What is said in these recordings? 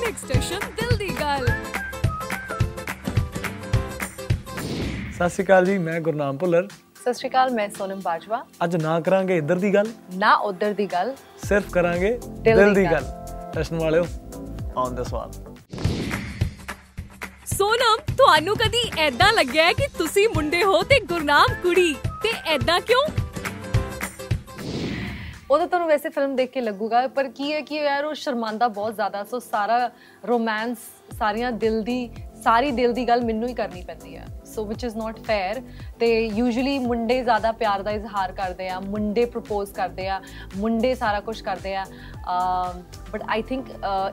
Next station ਦਿਲ ਦੀ ਗੱਲ ਸਤਿ ਸ਼੍ਰੀ ਅਕਾਲ ਜੀ ਮੈਂ ਗੁਰਨਾਮ ਭੁੱਲਰ। ਸਤਿ ਸ਼੍ਰੀ ਅਕਾਲ ਮੈਂ ਸੋਨਮ ਬਾਜਵਾ। ਅੱਜ ਨਾ ਕਰਾਂਗੇ ਇੱਧਰ ਦੀ ਗੱਲ ਨਾ ਉਧਰ ਦੀ ਗੱਲ। ਸਿਰਫ ਕਰਾਂਗੇ ਦਿਲ ਦੀ ਗੱਲ। ਟੈਸ਼ਨ ਵਾਲਿਓ ਆਨ ਦਾ ਸਵਾਲ। ਸੋਨਮ ਤੁਹਾਨੂੰ ਕਦੀ ਐਦਾਂ ਲੱਗਿਆ ਕਿ ਤੁਸੀਂ ਮੁੰਡੇ ਹੋ ਤੇ ਗੁਰਨਾਮ ਕੁੜੀ? ਤੇ ਐਦਾਂ ਕਿਉਂ? ਉਹ ਤਾਂ ਤੁਹਾਨੂੰ ਵੈਸੇ ਫਿਲਮ ਦੇਖ ਕੇ ਲੱਗੂਗਾ ਪਰ ਕੀ ਹੈ ਕਿ ਯਾਰ ਉਹ ਸ਼ਰਮਾਂਦਾ ਬਹੁਤ ਜ਼ਿਆਦਾ ਸੋ ਸਾਰਾ ਰੋਮਾਂਸ ਸਾਰੀਆਂ ਦਿਲ ਦੀ ਸਾਰੀ ਦਿਲ ਦੀ ਗੱਲ ਮੈਨੂੰ ਹੀ ਕਰਨੀ ਪੈਂਦੀ ਹੈ so which is not fair ਤੇ ਯੂਜੂਲੀ ਮੁੰਡੇ ਜ਼ਿਆਦਾ ਪਿਆਰ ਦਾ ਇਜ਼ਹਾਰ ਕਰਦੇ ਆ ਮੁੰਡੇ ਪ੍ਰਪੋਜ਼ ਕਰਦੇ ਆ ਮੁੰਡੇ ਸਾਰਾ ਕੁਝ ਕਰਦੇ ਆ ਬਟ ਆਈ ਥਿੰਕ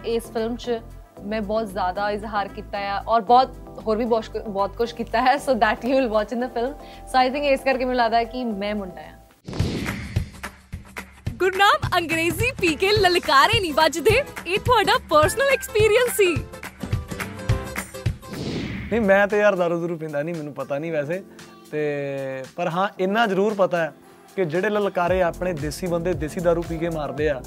ਇਸ ਫਿਲਮ 'ਚ ਮੈਂ ਬਹੁਤ ਜ਼ਿਆਦਾ ਇਜ਼ਹਾਰ ਕੀਤਾ ਹੈ ਔਰ ਬਹੁਤ ਹੋਰ ਵੀ ਬਹੁਤ ਕੁ- ਬਹੁਤ ਕੁਝ ਕੀਤਾ ਹੈ so that you will watch in the film so I think ਇਸ ਕਰਕੇ ਮੈਨੂੰ ਲੱਗਦਾ ਹੈ ਕਿ ਮੈਂ ਮੁੰਡਾ ਹਾਂ ਗੁਰਨਾਮ ਅੰਗਰੇਜ਼ੀ ਪੀ ਕੇ ਲਲਕਾਰੇ ਨਹੀਂ ਵੱਜਦੇ। ਇਹ ਤੁਹਾਡਾ ਪਰਸਨਲ ਐਕਸਪੀਰੀਅੰਸ ਸੀ। ਨਹੀਂ ਮੈਂ ਤੇ ਯਾਰ ਦਾਰੂ ਦੂਰੂ ਪੀਂਦਾ ਨਹੀਂ ਮੈਨੂੰ ਪਤਾ ਨਹੀਂ ਵੈਸੇ। ਤੇ ਪਰ ਹਾਂ ਇੰਨਾ ਜ਼ਰੂਰ ਪਤਾ ਹੈ ਕਿ ਜਿਹੜੇ ਲਲਕਾਰੇ ਆਪਣੇ ਦੇਸੀ ਬੰਦੇ ਦੇਸੀ ਦਾਰੂ ਪੀ ਕੇ ਮਾਰਦੇ ਆ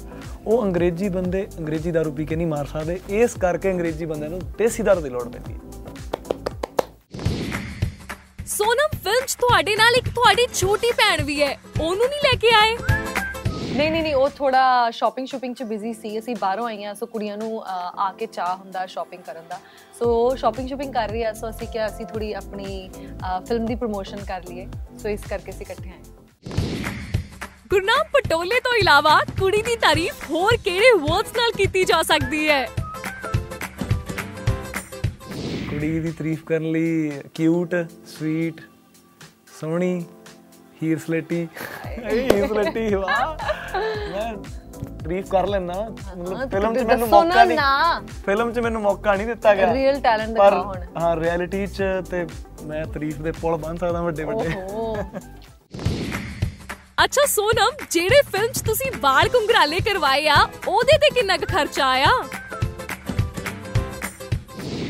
ਉਹ ਅੰਗਰੇਜ਼ੀ ਬੰਦੇ ਅੰਗਰੇਜ਼ੀ ਦਾਰੂ ਪੀ ਕੇ ਨਹੀਂ ਮਾਰ ਸਕਦੇ। ਇਸ ਕਰਕੇ ਅੰਗਰੇਜ਼ੀ ਬੰਦਿਆਂ ਨੂੰ ਦੇਸੀ ਦਾਰੂ ਦੀ ਲੋੜ ਪੈਂਦੀ ਹੈ। ਸੋਨਮ ਫਿਲਮ 'ਚ ਤੁਹਾਡੇ ਨਾਲ ਇੱਕ ਤੁਹਾਡੀ ਛੋਟੀ ਭੈਣ ਵੀ ਹੈ। ਉਹਨੂੰ ਨਹੀਂ ਲੈ ਕੇ ਆਏ। ਨਹੀਂ ਨਹੀਂ ਨਹੀਂ ਉਹ ਥੋੜਾ ਸ਼ਾਪਿੰਗ ਸ਼ੂਪਿੰਗ ਚ ਬਿਜ਼ੀ ਸੀ। ਅਸੀਂ ਬਾਹਰੋਂ ਆਈਆਂ ਸੋ ਕੁੜੀਆਂ ਨੂੰ ਆ ਕੇ ਚਾਹ ਹੁੰਦਾ ਸ਼ਾਪਿੰਗ ਕਰਨ ਦਾ। ਸੋ ਸ਼ਾਪਿੰਗ ਸ਼ੂਪਿੰਗ ਕਰ ਰਹੀ ਆ ਸੋ ਅਸੀਂ ਕਿਹਾ ਅਸੀਂ ਥੋੜੀ ਆਪਣੀ ਫਿਲਮ ਦੀ ਪ੍ਰੋਮੋਸ਼ਨ ਕਰ ਲਈਏ। ਸੋ ਇਸ ਕਰਕੇ ਅਸੀਂ ਇਕੱਠੇ ਆਏ। ਗੁਰਨਾਮ ਪਟੋਲੇ ਤੋਂ ਇਲਾਵਾ ਕੁੜੀ ਦੀ ਤਾਰੀਫ ਹੋਰ ਕਿਹੜੇ ਵਰਡਸ ਨਾਲ ਕੀਤੀ ਜਾ ਸਕਦੀ ਹੈ? ਕੁੜੀ ਦੀ ਤਾਰੀਫ ਕਰਨ ਲਈ ਕਿਊਟ ਸਵੀਟ ਸੋਹਣੀ ਹੀਰ ਸਲੇਟੀ ਇਹ ਹੀਰ ਸਲੇਟੀ ਵਾਹ। ਮੈਂ ਤਾਰੀਫ ਕਰ ਲੈਣਾ ਮਤਲਬ ਫਿਲਮ 'ਚ ਮੈਨੂੰ ਮੌਕਾ ਨਹੀਂ। ਫਿਲਮ 'ਚ ਮੈਨੂੰ ਮੌਕਾ ਨਹੀਂ ਦਿੱਤਾ ਗਿਆ। Talent ਪਰ ਦਿਖਾਓ ਹੁਣ। ਹਾਂ ਰਿਐਲਿਟੀ 'ਚ ਤੇ ਮੈਂ ਤਾਰੀਫ ਦੇ ਪੁਲ ਬੰਨ ਸਕਦਾ ਵੱਡੇ ਵੱਡੇ। ਅੱਛਾ ਸੋਨਮ ਜਿਹੜੇ ਫਿਲਮ 'ਚ ਤੁਸੀਂ ਵਾਲ ਕੁੰਗਰਾਲੇ ਕਰਵਾਏ ਆ ਉਹਦੇ ਤੇ ਕਿੰਨਾ ਖਰਚਾ ਆਇਆ?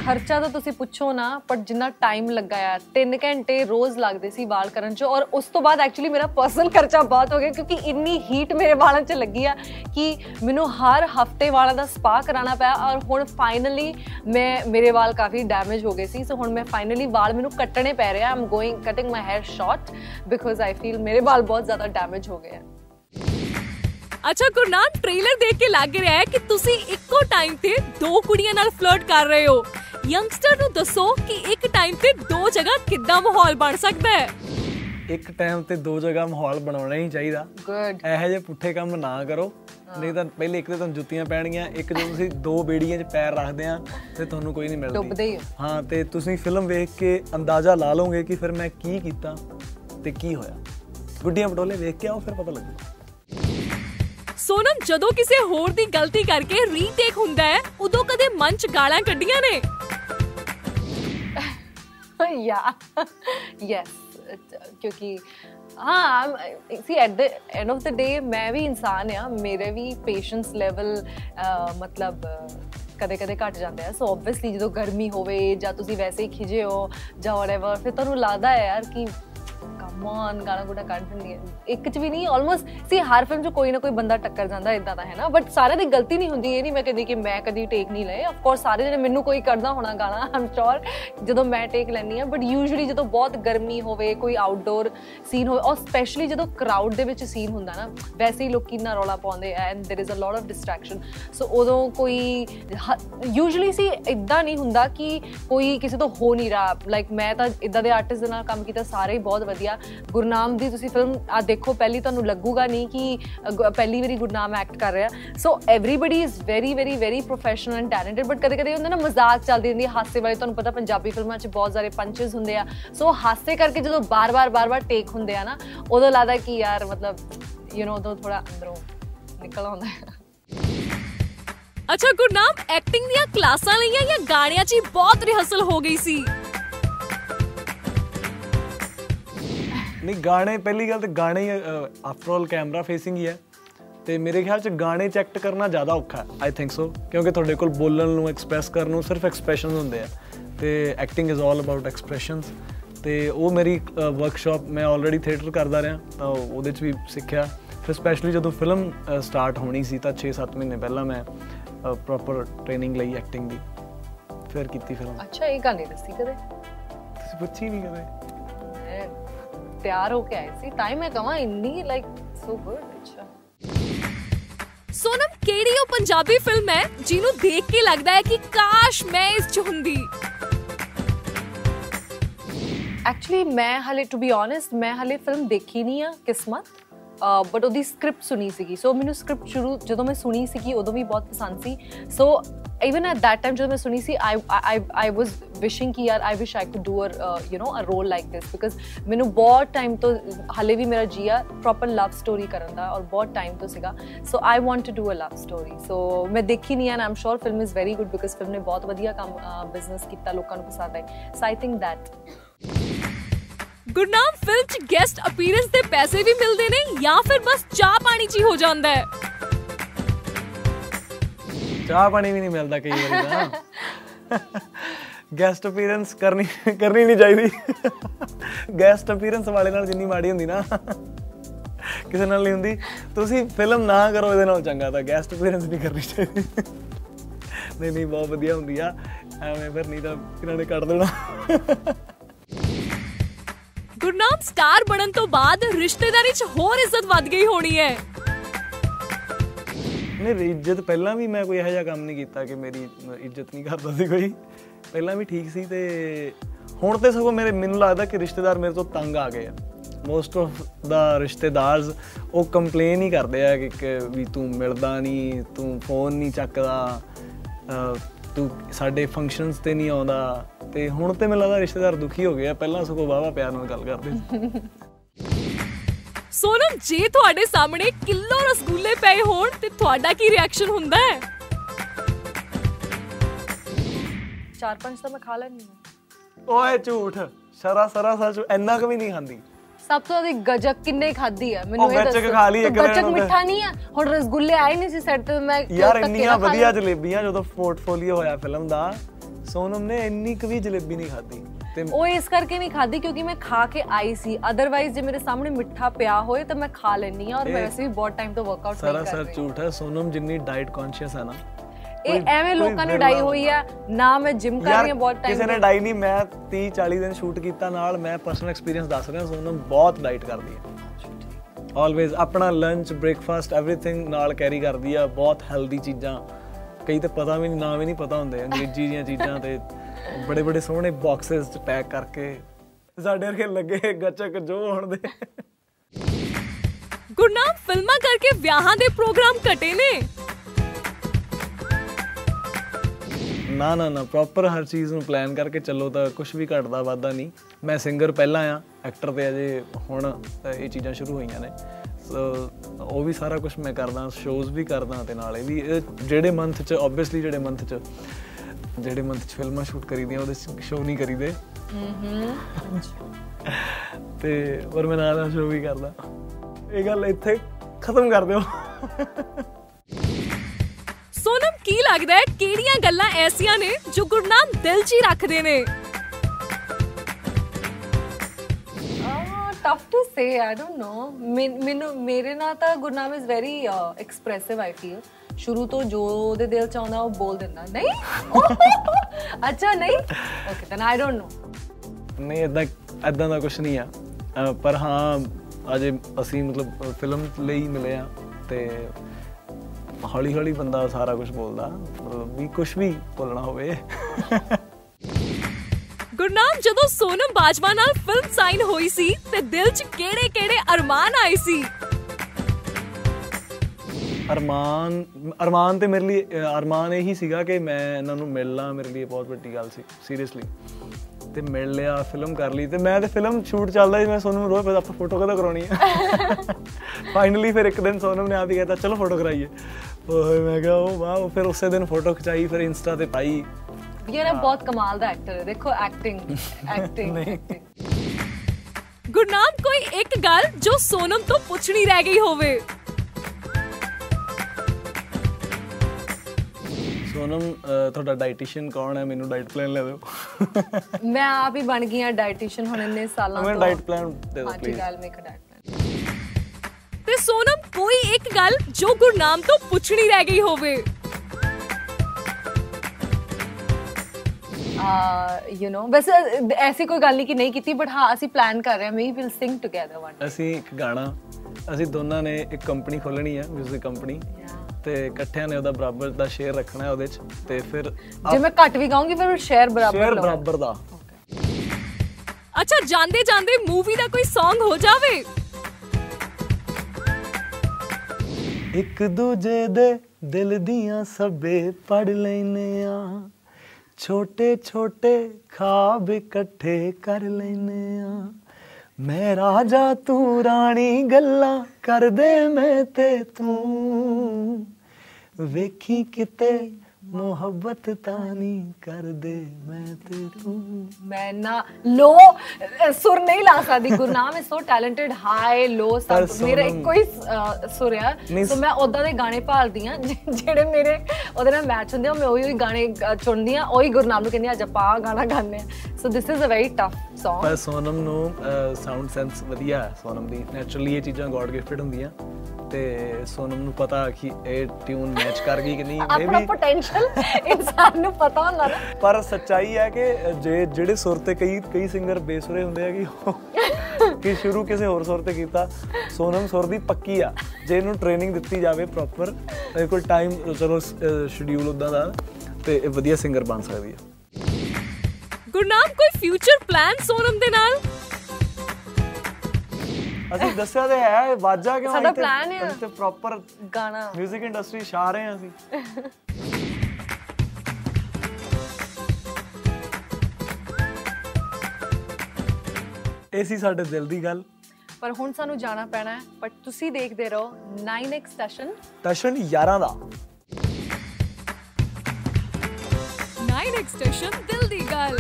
ਖਰਚਾ ਤਾਂ ਤੁਸੀਂ ਪੁੱਛੋ ਨਾ ਪਰ ਜਿੰਨਾ ਟਾਈਮ ਲੱਗਾ ਆ 3 ਘੰਟੇ ਰੋਜ਼ ਲੱਗਦੇ ਸੀ ਵਾਲ ਕਰਨ ਚ ਔਰ ਉਸ ਤੋਂ ਬਾਅਦ ਐਕਚੁਅਲੀ ਮੇਰਾ ਪਰਸਨਲ ਖਰਚਾ ਬਹੁਤ ਹੋ ਗਿਆ ਕਿਉਂਕਿ ਇੰਨੀ ਹੀਟ ਮੇਰੇ ਵਾਲਾਂ 'ਚ ਲੱਗੀ ਆ ਕਿ ਮੈਨੂੰ ਹਰ ਹਫ਼ਤੇ ਵਾਲਾਂ ਦਾ ਸਪਾ ਕਰਾਉਣਾ ਪਿਆ ਔਰ ਹੁਣ ਫਾਈਨਲੀ ਮੈਂ, ਮੇਰੇ ਵਾਲ ਕਾਫੀ ਡੈਮੇਜ ਹੋ ਗਏ ਸੀ ਸੋ ਹੁਣ ਮੈਂ ਫਾਈਨਲੀ ਵਾਲ ਮੈਨੂੰ ਕੱਟਣੇ ਪੈ ਰਹੇ ਆ। I'm going cutting my hair short because I feel ਮੇਰੇ ਵਾਲ ਬਹੁਤ ਜ਼ਿਆਦਾ ਡੈਮੇਜ ਹੋ ਗਏ ਆ। ਅੱਛਾ, ਗੁਰਨਾਮ ਟ੍ਰੇਲਰ ਦੇਖ ਕੇ ਲੱਗ ਰਿਹਾ ਹੈ ਕਿ ਤੁਸੀਂ ਇੱਕੋ ਟਾਈਮ ਤੇ ਦੋ ਕੁੜੀਆਂ ਨਾਲ ਫਲਰਟ ਕਰ ਰਹੇ ਹੋ। ਯੰਗਸਟਰ ਨੂੰ ਦੱਸੋ ਕਿ ਇੱਕ ਟਾਈਮ ਤੇ ਦੋ ਜਗ੍ਹਾ ਕਿੱਦਾਂ ਮਾਹੌਲ ਬਣ ਸਕਦਾ ਹੈ? ਇੱਕ ਟਾਈਮ ਤੇ ਦੋ ਜਗ੍ਹਾ ਮਾਹੌਲ ਬਣਾਉਣਾ ਹੀ ਚਾਹੀਦਾ। ਗੁੱਡ ਇਹੋ ਜਿਹੇ ਪੁੱਠੇ ਕੰਮ ਨਾ ਕਰੋ। ਨਹੀਂ ਤਾਂ ਪਹਿਲੇ ਇੱਕ ਤੇ ਤੁਹਾਨੂੰ ਜੁੱਤੀਆਂ ਪੈਣਗੀਆਂ ਇੱਕ ਜਦੋਂ ਤੁਸੀਂ ਦੋ ਬੇੜੀਆਂ 'ਚ ਪੈਰ ਰੱਖਦੇ ਆ ਤੇ ਤੁਹਾਨੂੰ ਕੋਈ ਨਹੀਂ ਮਿਲਦੀ। ਡੁੱਬਦੇ ਹੀ ਹੋ। ਹਾਂ ਤੇ ਤੁਸੀਂ ਫਿਲਮ ਵੇਖ ਕੇ ਅੰਦਾਜ਼ਾ ਲਾ ਲਓਗੇ ਕਿ ਫਿਰ ਮੈਂ ਕੀ ਕੀਤਾ ਤੇ ਕੀ ਹੋਇਆ। ਗੁੱਡੀਆਂ ਪਟੋਲੇ ਵੇਖ ਕੇ ਆਓ ਫਿਰ ਪਤਾ ਲੱਗੂ। ਸੋਨਮ ਜਦੋਂ ਕਿਸੇ ਹੋਰ ਦੀ ਗਲਤੀ ਕਰਕੇ ਰੀਟੇਕ ਹੁੰਦਾ ਹੈ ਉਦੋਂ ਕਦੇ ਮਨ 'ਚ ਗਾਲਾਂ ਕੱਢੀਆਂ ਨੇ? yeah. Yes. ਕਿਉਂਕਿ ਹਾਂ ਸੀ at the end of the day ਮੈਂ ਵੀ ਇਨਸਾਨ ਆ ਮੇਰੇ ਵੀ ਪੇਸ਼ੈਂਸ ਲੈਵਲ ਮਤਲਬ ਕਦੇ ਕਦੇ ਘਟ ਜਾਂਦੇ ਆ ਸੋ ਆਬਵੀਅਸਲੀ ਜਦੋਂ ਗਰਮੀ ਹੋਵੇ ਜਾਂ ਤੁਸੀਂ ਵੈਸੇ ਹੀ ਖਿਜੇ ਹੋ ਜਾਂ ਵਟਐਵਰ ਫਿਰ ਤੁਹਾਨੂੰ ਲੱਗਦਾ ਹੈ ਯਾਰ ਕਿ ਕਮ ਔਨ ਗਾਣਾ ਗੁੜਾ ਕੱਢ ਦਿੰਦੀ ਹੈ ਇੱਕ ਚ ਵੀ ਨਹੀਂ ਆਲਮੋਸਟ ਸੀ ਹਰ ਫਿਲਮ 'ਚ ਕੋਈ ਨਾ ਕੋਈ ਬੰਦਾ ਟੱਕਰ ਜਾਂਦਾ ਇਦਾਂ ਦਾ ਹੈ ਨਾ ਬਟ ਸਾਰਿਆਂ ਦੀ ਗਲਤੀ ਨਹੀਂ ਹੁੰਦੀ ਇਹ ਨਹੀਂ ਮੈਂ ਕਦੀ ਕਿ ਮੈਂ ਕਦੀ ਟੇਕ ਨਹੀਂ ਲਏ ਆਫ ਕੋਰਸ ਸਾਰੇ ਜਿਹੜੇ ਮੈਨੂੰ ਕੋਈ ਕਰਦਾ ਹੋਣਾ ਗਾਣਾ ਆਮ ਸ਼ੋਰ ਜਦੋਂ ਮੈਂ ਟੇਕ ਲੈਣੀ ਆ ਬਟ ਯੂਜੂਲੀ ਜਦੋਂ ਬਹੁਤ ਗਰਮੀ ਹੋਵੇ ਕੋਈ ਆਊਟਡੋਰ ਸੀਨ ਹੋਵੇ ਔਰ ਸਪੈਸ਼ਲੀ ਜਦੋਂ ਕਰਾਊਡ ਦੇ ਵਿੱਚ ਸੀਨ ਹੁੰਦਾ ਨਾ ਵੈਸੇ ਹੀ ਲੋਕੀ ਨਾ ਰੌਲਾ ਪਾਉਂਦੇ ਆ and there is a lot of distraction so ਉਦੋਂ ਕੋਈ ਯੂਜੂਲੀ ਸੀ ਇਦਾਂ ਨਹੀਂ ਹੁੰਦਾ ਕਿ ਕੋਈ ਕਿਸੇ ਤੋਂ ਹੋ ਨਹੀਂ ਰਿਹਾ ਲਾਈਕ ਮੈਂ ਤਾਂ ਇਦਾਂ ਦੇ ਆਰਟਿਸਟ ਦੇ ਨਾਲ ਕੰਮ ਕੀਤਾ ਸਾਰੇ ਹੀ ਬਹੁਤ ਵਧੀਆ ਗੁਰਨਾਮ ਦੀ ਤੁਸੀਂ ਫਿਲਮ ਆ ਦੇਖੋ ਪਹਿਲੀ ਤੁਹਾਨੂੰ ਲੱਗੂਗਾ ਨਹੀਂ ਕਿ ਅ, ਗੁ- ਪਹਿਲੀ ਵਾਰੀ ਗੁਰਨਾਮ ਐਕਟ ਕਰ ਰਿਹਾ। So everybody is very very very professional and talented but ਕਦੇ ਕਦੇ ਹੁੰਦਾ ਨਾ ਮਜ਼ਾਕ ਚੱਲਦੀ ਹੁੰਦੀ ਹੈ ਹਾਸੇ ਵਾਲੇ ਤੁਹਾਨੂੰ ਪਤਾ ਪੰਜਾਬੀ ਫਿਲਮਾਂ 'ਚ ਬਹੁਤ ਸਾਰੇ ਪੰਚਸ ਹੁੰਦੇ ਆ। ਸੋ ਹਾਸੇ ਕਰਕੇ ਜਦੋਂ ਬਾਰ-ਬਾਰ ਬਾਰ-ਬਾਰ ਟੇਕ ਹੁੰਦੇ ਆ ਨਾ ਉਦੋਂ ਲੱਗਦਾ ਕਿ ਯਾਰ ਮਤਲਬ ਯੂ نو ਉਦੋਂ ਥੋੜਾ ਅੰਦਰੋਂ ਨਿਕਲ ਆਉਂਦਾ ਹੈ। ਅੱਛਾ ਗੁਰਨਾਮ ਐਕਟਿੰਗ ਦੀਆਂ ਕਲਾਸਾਂ ਲਈਆਂ ਜਾਂ ਗਾਣਿਆਂ 'ਚ ਹੀ ਬਹੁਤ ਰਿਹਰਸਲ ਹੋ ਗਈ ਸੀ? ਨਹੀਂ ਗਾਣੇ ਪਹਿਲੀ ਗੱਲ ਤੇ ਗਾਣੇ ਆਫਟਰ ਆਲ ਕੈਮਰਾ ਫੇਸਿੰਗ ਹੀ ਹੈ। ਤੇ ਮੇਰੇ ਖਿਆਲ ਚ ਗਾਣੇ ਚ ਐਕਟ ਕਰਨਾ ਜ਼ਿਆਦਾ ਔਖਾ ਆਈ ਥਿੰਕ ਸੋ ਕਿਉਂਕਿ ਤੁਹਾਡੇ ਕੋਲ ਬੋਲਣ ਨੂੰ ਐਕਸਪ੍ਰੈਸ ਕਰਨ ਨੂੰ ਸਿਰਫ ਐਕਸਪ੍ਰੈਸ਼ਨਸ ਹੁੰਦੇ ਆ। ਤੇ acting is all about expressions ਤੇ ਉਹ ਮੇਰੀ ਵਰਕਸ਼ਾਪ ਮੈਂ ਆਲਰੇਡੀ ਥੀਏਟਰ ਕਰਦਾ ਰਿਹਾ ਤਾਂ ਉਹਦੇ ਚ ਵੀ ਸਿੱਖਿਆ। ਫਿਰ ਸਪੈਸ਼ਲੀ ਜਦੋਂ ਫਿਲਮ ਸਟਾਰਟ ਹੋਣੀ ਸੀ ਤਾਂ 6-7 ਮਹੀਨੇ ਪਹਿਲਾਂ ਮੈਂ ਪ੍ਰੋਪਰ ਟ੍ਰੇਨਿੰਗ ਲਈ ਐਕਟਿੰਗ ਦੀ। ਫਿਰ ਕੀਤੀ ਫਿਲਮ ਅੱਛਾ ਇਹ ਗੱਲ ਨਹੀਂ ਦੱਸੀ ਕਦੇ? ਤੁਸੀਂ ਪੁੱਛੀ ਨਹੀਂ ਕਦੇ? ਤਿਆਰ ਹੋ ਕੇ ਆਈ ਸੀ। ਟਾਈਮ ਮੈਂ ਕਹਾਂ ਇੰਨੀ ਲਾਈਕ ਸੋ ਗੁੱਡ ਅੱਛਾ। ਸੋਨਮ ਕਿਹੜੀ ਉਹ ਪੰਜਾਬੀ ਫਿਲਮ ਹੈ ਜਿਹਨੂੰ ਦੇਖ ਕੇ ਲੱਗਦਾ ਹੈ ਕਿ ਕਾਸ਼ ਮੈਂ ਇਸ ਚ ਹੁੰਦੀ? ਐਕਚੁਅਲੀ ਮੈਂ ਹਲੇ ਟੂ ਬੀ ਓਨੈਸਟ ਮੈਂ ਹਲੇ ਫਿਲਮ ਦੇਖੀ ਨਹੀਂ ਆ ਕਿਸਮਤ। ਬਟ ਉਹਦੀ ਸਕ੍ਰਿਪਟ ਸੁਣੀ ਸੀਗੀ। ਸੋ ਮੈਨੂੰ ਸਕ੍ਰਿਪਟ ਸ਼ੁਰੂ ਜਦੋਂ ਮੈਂ ਸੁਣੀ ਸੀਗੀ ਉਦੋਂ ਵੀ ਬਹੁਤ ਪਸੰਦ ਸੀ। So even at that time ਜਦੋਂ ਮੈਂ ਸੁਣੀ ਸੀ ਆਈ ਆਈ ਆਈ ਵਾਸ ਵਿਸ਼ਿੰਗ ਕਿ ਯਾਰ I wish I could do a you know a role like this because ਮੈਨੂੰ ਬਹੁਤ ਟਾਈਮ ਤੋਂ ਹਲੇ ਵੀ ਮੇਰਾ ਜੀ ਆ ਪ੍ਰੋਪਰ ਲਵ ਸਟੋਰੀ ਕਰਨ ਦਾ ਔਰ ਬਹੁਤ ਟਾਈਮ ਤੋਂ ਸੀਗਾ so I want to do a love story so ਮੈਂ ਦੇਖੀ ਨਹੀਂ and I'm sure film is very good because film ਨੇ ਬਹੁਤ ਵਧੀਆ ਕੰਮ ਬਿਜ਼ਨਸ ਕੀਤਾ ਲੋਕਾਂ ਨੂੰ ਪਸੰਦ ਆਈ so I think that Gurnam film ਚ ਗੈਸਟ ਅਪੀਅਰੈਂਸ ਦੇ ਪੈਸੇ ਵੀ ਮਿਲਦੇ ਨੇ ਜਾਂ ਫਿਰ ਬਸ ਚਾਹ ਪਾਣੀ ਚ ਹੀ ਹੋ ਜਾਂਦਾ ਹੈ ਚਾਹ ਪਾਣੀ ਵੀ ਨਹੀਂ ਮਿਲਦਾ ਕਈ ਵਾਰੀ ਤਾਂ। ਗੈਸਟ ਅਪੀਅਰੈਂਸ ਕਰਨੀ ਕਰਨੀ ਨਹੀਂ ਚਾਹੀਦੀ। ਗੈਸਟ ਅਪੀਅਰੈਂਸ ਵਾਲੇ ਨਾਲ ਜਿੰਨੀ ਮਾੜੀ ਹੁੰਦੀ ਨਾ, ਕਿਸੇ ਨਾਲ ਨਹੀਂ ਹੁੰਦੀ। ਤੁਸੀਂ ਫਿਲਮ ਨਾ ਕਰੋ, ਇਹਦੇ ਨਾਲ ਚੰਗਾ ਤਾਂ ਗੈਸਟ ਅਪੀਅਰੈਂਸ ਨਹੀਂ ਕਰਨੀ ਚਾਹੀਦੀ। ਨਹੀਂ ਨਹੀਂ, ਬਹੁਤ ਵਧੀਆ ਹੁੰਦੀ ਆ। ਐਵੇਂ ਫਿਰ ਨਹੀਂ ਤਾਂ ਇਹਨਾਂ ਨੇ ਕੱਢ ਦੇਣਾ। ਗੁਰਨਾਮ ਸਟਾਰ ਬਣਨ ਤੋਂ ਬਾਅਦ ਰਿਸ਼ਤੇਦਾਰੀ ਚ ਹੋਰ ਇੱਜ਼ਤ ਵੱਧ ਗਈ ਹੋਣੀ ਹੈ। ਨਹੀਂ ਇੱਜ਼ਤ ਪਹਿਲਾਂ ਵੀ ਮੈਂ ਕੋਈ ਇਹੋ ਜਿਹਾ ਕੰਮ ਨਹੀਂ ਕੀਤਾ ਕਿ ਮੇਰੀ ਇੱਜ਼ਤ ਨਹੀਂ ਕਰਦਾ ਸੀ ਕੋਈ। ਪਹਿਲਾਂ ਵੀ ਠੀਕ ਸੀ ਤੇ ਹੁਣ ਤੇ ਸਗੋਂ ਮੇਰੇ ਮੈਨੂੰ ਲੱਗਦਾ ਕਿ ਰਿਸ਼ਤੇਦਾਰ ਮੇਰੇ ਤੋਂ ਤੰਗ ਆ ਗਏ ਆ। ਮੋਸਟ ਆਫ ਦਾ ਰਿਸ਼ਤੇਦਾਰਸ ਉਹ ਕੰਪਲੇਨ ਹੀ ਕਰਦੇ ਆ ਕਿ ਕਿ ਵੀ ਤੂੰ ਮਿਲਦਾ ਨਹੀਂ, ਤੂੰ ਫੋਨ ਨਹੀਂ ਚੱਕਦਾ, ਅਹ, ਤੂੰ ਸਾਡੇ ਫੰਕਸ਼ਨਸ ਤੇ ਨਹੀਂ ਆਉਂਦਾ। ਤੇ ਹੁਣ ਤੇ ਮੈਨੂੰ ਲੱਗਦਾ ਰਿਸ਼ਤੇਦਾਰ ਦੁਖੀ ਹੋ ਗਏ ਆ। ਪਹਿਲਾਂ ਸਗੋਂ ਵਾਵਾ ਪਿਆਰ ਨਾਲ ਗੱਲ ਕਰਦੇ ਸੀ। ਸੋਨਮ ਜੇ ਤੁਹਾਡੇ ਸਾਹਮਣੇ ਕਿਲੋ ਰਸਗੁੱਲੇ ਪਏ ਹੋਣ ਤੇ ਤੁਹਾਡਾ ਕੀ ਰਿਐਕਸ਼ਨ ਹੁੰਦਾ ਹੈ ਚਾਰ ਪੰਜ ਤਾਂ ਮੈਂ ਖਾ ਲੈਣੀ ਹਾਂ ਓਏ ਝੂਠ ਸਰਾ ਸਰਾ ਸੱਚ ਇੰਨਾ ਕੁ ਵੀ ਨਹੀਂ ਖਾਂਦੀ ਸਭ ਤੋਂ ਜ਼ਿਆਦਾ ਗੱਜਕ ਕਿੰਨੇ ਖਾਦੀ ਆ ਮੈਨੂੰ ਉਹ ਇਹ ਗੱਚਕ ਦੱਸੋ ਖਾ ਲਈ ਇੱਕ ਤਾਂ ਗੱਚਕ ਦਿਨ ਉਹਦੇ। ਮਿੱਠਾ ਨਹੀਂ ਆ ਹੁਣ ਰਸਗੁੱਲੇ ਆਏ ਨਹੀਂ ਸੀ ਸੈੱਟ ਤੇ ਮੈਂ ਕਿਉਂ ਯਾਰ ਧੱਕੇ ਇੰਨੀਆਂ ਨਾਲ ਖਾ ਵਧੀਆ ਲਏ? ਜਲੇਬੀਆਂ ਜਦੋਂ ਪੋਰਟਫੋਲੀਓ ਹੋਇਆ ਫਿਲਮ ਦਾ ਸੋਨਮ ਨੇ ਇੰਨੀ ਕੁ ਵੀ ਜਲੇਬੀ ਨਹੀਂ ਖਾਧੀ ਤੇ ਉਹ ਇਸ ਕਰਕੇ ਨਹੀਂ ਖਾਦੀ ਕਿਉਂਕਿ ਮੈਂ ਖਾ ਕੇ ਆਈ ਸੀ। ਅਦਰਵਾਈਜ਼ ਜੇ ਮੇਰੇ ਸਾਹਮਣੇ ਮਿੱਠਾ ਪਿਆ ਹੋਏ ਤਾਂ ਮੈਂ ਖਾ ਲੈਣੀ ਆ ਔਰ ਮੈਂ ਵੈਸੇ ਵੀ ਬਹੁਤ ਟਾਈਮ ਤੋਂ ਵਰਕਆਊਟ ਸਾਰਾ ਨਹੀਂ ਕਰ ਸਰ ਰਹੀ ਝੂਠ ਹੈ। ਸੋਨਮ ਜਿੰਨੀ ਡਾਈਟ ਕੌਨਸ਼ੀਅਸ ਹੈ ਨਾ ਇਹ ਐਵੇਂ ਲੋਕਾਂ ਨੇ ਡਾਈ ਹੋਈ ਆ ਨਾ ਮੈਂ ਜਿਮ ਕਰ ਰਹੀ ਹਾਂ ਬਹੁਤ ਕਿਸੇ ਨੇ ਟਾਈਮ ਡਾਈ ਨਹੀਂ। ਮੈਂ 30 40 ਦਿਨ ਸ਼ੂਟ ਕੀਤਾ ਨਾਲ ਮੈਂ ਪਰਸਨਲ ਐਕਸਪੀਰੀਅੰਸ ਦੱਸ ਰਿਹਾ ਸੋਨਮ ਬਹੁਤ ਡਾਈਟ ਕਰਦੀ ਹੈ। ਆਲਵੇਜ਼ ਆਪਣਾ ਲੰਚ ਬ੍ਰੇਕਫਾਸਟ ਐਵਰੀਥਿੰਗ ਨਾਲ ਕੈਰੀ ਕਰਦੀ ਆ ਬਹੁਤ ਹੈਲਦੀ ਚੀਜ਼ਾਂ। ਕਈ ਤਾਂ ਪਤਾ ਵੀ ਨਹੀਂ ਨਾਮ ਵੀ ਨਹੀਂ ਪਤਾ ਹੁੰਦੇ ਅੰਗਰੇਜ਼ੀ ਦੀਆਂ ਚੀਜ਼ਾਂ ਤੇ ਬੜੇ ਬੜੇ ਸੋਹਣੇ ਬਾਕਸਸ ਚ ਪੈਕ ਕਰਕੇ ਸਾਡੇ ਵਰਗੇ ਲੱਗੇ ਗੱਚਕ ਜੋ ਹੋਣ ਦੇ। ਗੁਰਨਾਮ ਫਿਲਮਾਂ ਕਰਕੇ ਵਿਆਹਾਂ ਦੇ ਪ੍ਰੋਗਰਾਮ ਘਟੇ ਨੇ। ਨਾ ਨਾ ਨਾ ਪ੍ਰੋਪਰ ਹਰ ਚੀਜ਼ ਨੂੰ ਪਲਾਨ ਕਰਕੇ ਚੱਲੋ ਤਾਂ ਕੁਝ ਵੀ ਘਟਦਾ ਵਾਧਾ ਨਹੀਂ। ਮੈਂ ਸਿੰਗਰ ਪਹਿਲਾਂ ਆ ਐਕਟਰ ਤੇ ਅਜੇ ਹੁਣ ਇਹ ਚੀਜ਼ਾਂ ਸ਼ੁਰੂ ਹੋਈਆਂ ਨੇ। ਸੋ ਉਹ ਵੀ ਸਾਰਾ ਕੁਝ ਮੈਂ ਕਰਦਾ ਸ਼ੋਜ਼ ਵੀ ਕਰਦਾ ਤੇ ਨਾਲੇ ਵੀ ਜਿਹੜੇ ਮੰਥ ਚ ਆਬਵੀਅਸਲੀ ਜਿਹੜੇ ਮੰਥ ਚ ਜਿਹੜੇ ਮੰਥ ਚ ਫਿਲਮਾਂ ਸ਼ੂਟ ਕਰੀਦੀਆਂ ਉਹਦੇ ਸ਼ੋਅ ਨਹੀਂ ਕਰੀਦੇ। ਤੇ ਪਰ ਮੈਂ ਨਾਲ ਸ਼ੋਅ ਵੀ ਕਰਦਾ। ਇਹ ਗੱਲ ਇੱਥੇ ਖਤਮ ਕਰ ਦਿਓ। ਸੋਨਮ ਕੀ ਲੱਗਦਾ ਹੈ ਕਿਹੜੀਆਂ ਗੱਲਾਂ ਐਸੀਆਂ ਨੇ ਜੋ ਗੁਰਨਾਮ ਦਿਲ 'ਚ ਹੀ ਰੱਖਦੇ ਨੇ? Tough to say I don't know ਮੈਨੂੰ ਮੇਰੇ ਨਾਲ ਤਾਂ Gurnam is very expressive I feel ਸ਼ੁਰੂ ਤੋਂ ਜੋ ਉਹਦੇ ਦਿਲ ਚ ਆਉਂਦਾ ਉਹ ਬੋਲ ਦਿੰਦਾ। ਨਹੀਂ? ਅੱਛਾ ਨਹੀਂ? Okay then I don't know ਨਹੀਂ ਇਦਾਂ ਇਦਾਂ ਦਾ ਕੁਝ ਨਹੀਂ ਆ। ਪਰ ਹਾਂ ਅਜੇ ਅਸੀਂ ਮਤਲਬ ਫਿਲਮ ਲਈ ਮਿਲੇ ਆ ਤੇ ਹੌਲੀ ਹੌਲੀ ਬੰਦਾ ਸਾਰਾ ਕੁਝ ਬੋਲਦਾ। ਮਤਲਬ ਵੀ ਕੁਝ ਵੀ ਬੋਲਣਾ ਹੋਵੇ। ਗੁਰਨਾਮ ਜਦੋਂ ਸੋਨਮ ਬਾਜਵਾ ਨਾਲ ਫਿਲਮ ਸਾਈਨ ਹੋਈ ਸੀ ਤੇ ਦਿਲ 'ਚ ਕਿਹੜੇ-ਕਿਹੜੇ ਅਰਮਾਨ ਆਏ ਸੀ? ਅਰਮਾਨ ਅਰਮਾਨ ਤੇ ਮੇਰੇ ਲਈ ਅਰਮਾਨ ਇਹੀ ਸੀਗਾ ਕਿ ਮੈਂ ਇਹਨਾਂ ਨੂੰ ਮਿਲਣਾ ਮੇਰੇ ਲਈ ਬਹੁਤ ਵੱਡੀ ਗੱਲ ਸੀ ਸੀਰੀਅਸਲੀ ਤੇ ਮਿਲ ਲਿਆ ਫਿਲਮ ਕਰ ਲਈ। ਤੇ ਮੈਂ ਤੇ ਫਿਲਮ ਸ਼ੂਟ ਚੱਲਦਾ ਸੀ ਮੈਂ ਸੋਨਮ ਰੋਜ਼ ਪੁੱਛਦਾ ਆਪਾਂ ਫੋਟੋ ਕਦੋਂ ਕਰਾਉਣੀ ਹੈ ਫਾਈਨਲੀ ਫਿਰ ਇੱਕ ਦਿਨ ਸੋਨਮ ਨੇ ਆਪ ਹੀ ਕਹਿਤਾ ਚਲੋ ਫੋਟੋ ਕਰਾਈਏ। ਓਏ ਮੈਂ ਕਿਹਾ ਉਹ ਵਾਹ ਫਿਰ ਉਸੇ ਦਿਨ ਫੋਟੋ ਖਿਚਾਈ ਫਿਰ ਇੰਸਟਾ ਤੇ ਪਾਈ। ਇਹ ਨਾ ਬਹੁਤ ਕਮਾਲ ਦਾ ਐਕਟਰ ਹੈ ਦੇਖੋ ਐਕਟਿੰਗ ਐਕਟਿੰਗ ਗੁਰਨਾਮ ਕੋਈ ਇੱਕ ਗੱਲ ਜੋ ਸੋਨਮ ਤੋਂ ਪੁੱਛਣੀ ਰਹਿ ਗਈ ਹੋਵੇ? ਸੋਨਮ ਤੁਹਾਡਾ ਡਾਈਟੀਸ਼ੀਅਨ ਕੌਣ ਹੈ? ਮੈਨੂੰ ਡਾਈਟ ਪਲਾਨ ਲੈ ਦਿਓ। ਮੈਂ ਆਪ ਹੀ ਬਣ ਗਈ ਆ ਡਾਈਟੀਸ਼ੀਅਨ ਹੁਣ ਇੰਨੇ ਸਾਲਾਂ ਤੋਂ। ਮੈਂ ਡਾਈਟ ਪਲਾਨ ਦੇ ਦਿਓ ਪਲੀਜ਼ ਗੱਲ ਮੇਕ ਡਾਈਟ ਪਲਾਨ ਤੇ ਸੋਨਮ ਕੋਈ ਇੱਕ ਗੱਲ ਜੋ ਗੁਰਨਾਮ ਤੋਂ ਪੁੱਛਣੀ ਰਹਿ ਗਈ ਹੋਵੇ? ਯੂ نو ਵੈਸੇ ਐਸੀ ਕੋਈ ਗੱਲ ਨਹੀਂ ਕਿ ਨਹੀਂ ਕੀਤੀ ਬਟ ਹਾਂ ਅਸੀਂ ਪਲਾਨ ਕਰ ਰਹੇ ਹਾਂ we will sing together one ਅਸੀਂ ਇੱਕ ਗਾਣਾ ਅਸੀਂ ਦੋਨਾਂ ਨੇ ਇੱਕ ਕੰਪਨੀ ਖੋਲਣੀ ਆ 뮤직 ਕੰਪਨੀ ਤੇ ਇਕੱਠਿਆਂ ਨੇ ਉਹਦਾ ਬਰਾਬਰ ਦਾ ਸ਼ੇਅਰ ਰੱਖਣਾ ਹੈ ਉਹਦੇ ਚ ਤੇ ਫਿਰ ਜੇ ਮੈਂ ਘੱਟ ਵੀ ਗਾਉਂਗੀ ਫਿਰ ਸ਼ੇਅਰ ਬਰਾਬਰ ਸ਼ੇਅਰ ਬਰਾਬਰ ਦਾ। ਅੱਛਾ ਜਾਂਦੇ ਜਾਂਦੇ ਮੂਵੀ ਦਾ ਕੋਈ Song ਹੋ ਜਾਵੇ? ਇੱਕ ਦੂਜੇ ਦੇ ਦਿਲ ਦੀਆਂ ਸਭੇ ਪੜ ਲੈਨੇ ਆ। ਛੋਟੇ ਛੋਟੇ ਖਾਬ ਇਕੱਠੇ ਕਰ ਲੈਨੇ ਆ। ਮੈਂ ਰਾਜਾ ਤੂੰ ਰਾਣੀ ਗੱਲਾਂ ਕਰਦੇ ਮੈਂ ਤੇ ਤੂੰ। ਵੇਖੀ ਕਿਤੇ ਮੁਹੱਬਤ ਤਾਂ ਨਹੀਂ ਕਰਦੇ ਮੈਂ ਤੇ ਤੂੰ। ਮੈਂ ਨਾ ਲੋ ਸੁਰ ਨਹੀਂ ਲਾ ਸਕਦੀ। Gurnam is so talented high low ਸਭ। ਮੇਰਾ ਇੱਕੋ ਹੀ ਸੁਰ ਆ। ਸੋ ਮੈਂ ਉਦਾਂ ਦੇ ਗਾਣੇ ਭਾਲਦੀ ਆ ਜਿਹੜੇ ਮੇਰੇ ਉਹਦੇ ਨਾਲ ਮੈਚ ਹੁੰਦੇ ਆ ਮੈਂ ਉਹੀ ਉਹੀ ਗਾਣੇ ਚੁਣਦੀ ਆ ਉਹੀ ਗੁਰਨਾਮ ਨੂੰ ਕਹਿੰਦੀ ਆ ਅੱਜ ਆਪਾਂ ਗਾਣਾ ਗਾਉਂਦੇ ਆ so this is a very tough Song. ਪਰ ਸੋਨਮ ਨੂੰ ਸਾਊਂਡ ਸੈਂਸ ਵਧੀਆ ਸੋਨਮ ਦੀ ਨੈਚੁਰਲੀ ਇਹ ਚੀਜ਼ਾਂ ਗੋਡ ਗਿਫਟਡ ਹੁੰਦੀਆਂ। ਤੇ ਸੋਨਮ ਨੂੰ ਪਤਾ ਕਿ ਇਹ ਟਿਊਨ ਮੈਚ ਕਰ ਗਈ ਕਿ ਨਹੀਂ ਆਪਣਾ ਮੇਬੀ ਪੋਟੈਂਸ਼ੀਅਲ ਇਨਸਾਨ ਨੂੰ ਪਤਾ ਹੁੰਦਾ ਨਾ। ਪਰ ਸੱਚਾਈ ਹੈ ਕਿ ਜੇ ਜਿਹੜੇ ਸੁਰ ਤੇ ਕਈ ਕਈ ਸਿੰਗਰ ਬੇਸੁਰੇ ਹੁੰਦੇ ਆ ਕਿ ਉਹ- ਕਿ ਸ਼ੁਰੂ ਕਿਸੇ ਹੋਰ ਸੁਰ ਤੇ ਕੀਤਾ ਸੋਨਮ ਸੁਰ ਦੀ ਪੱਕੀ ਆ। ਜੇ ਇਹਨੂੰ ਟ੍ਰੇਨਿੰਗ ਦਿੱਤੀ ਜਾਵੇ ਪ੍ਰੋਪਰ ਇਹ ਕੋਲ ਟਾਈਮ ਚਲੋ ਸ਼ਡਿਊਲ ਉਦਾਂ ਦਾ ਤੇ ਇਹ ਵਧੀਆ ਸਿੰਗਰ ਬਣ ਸਕਦੀ ਹੈ ਗੁਰਨਾਮ ਕੋਈ ਫਿਊਚਰ ਪਲਾਨ ਸੋਨਮ ਦੇ ਨਾਲ? ਅਸੀਂ ਦੱਸਿਆ ਤੇ ਹੈ ਵਾਜਾ ਕਿਉਂ ਸਾਡਾ plan ਹੈ। ਅਸੀਂ ਤੇ ਪ੍ਰੋਪਰ ਗਾਣਾ। 뮤직 ਇੰਡਸਟਰੀ ਛਾ ਰਹੇ ਹਾਂ ਅਸੀਂ। ਇਹ ਸੀ ਸਾਡੇ ਦਿਲ ਦੀ ਗੱਲ। ਪਰ ਹੁਣ ਸਾਨੂੰ ਜਾਣਾ ਪੈਣਾ ਹੈ ਬਟ ਤੁਸੀਂ ਦੇਖਦੇ ਰਹੋ 9x ਸੈਸ਼ਨ ਟਸ਼ਨ 11 ਦਾ। 9 ਐਕਸਟੈਸ਼ਨ ਦਿਲ ਦੀ ਗੱਲ।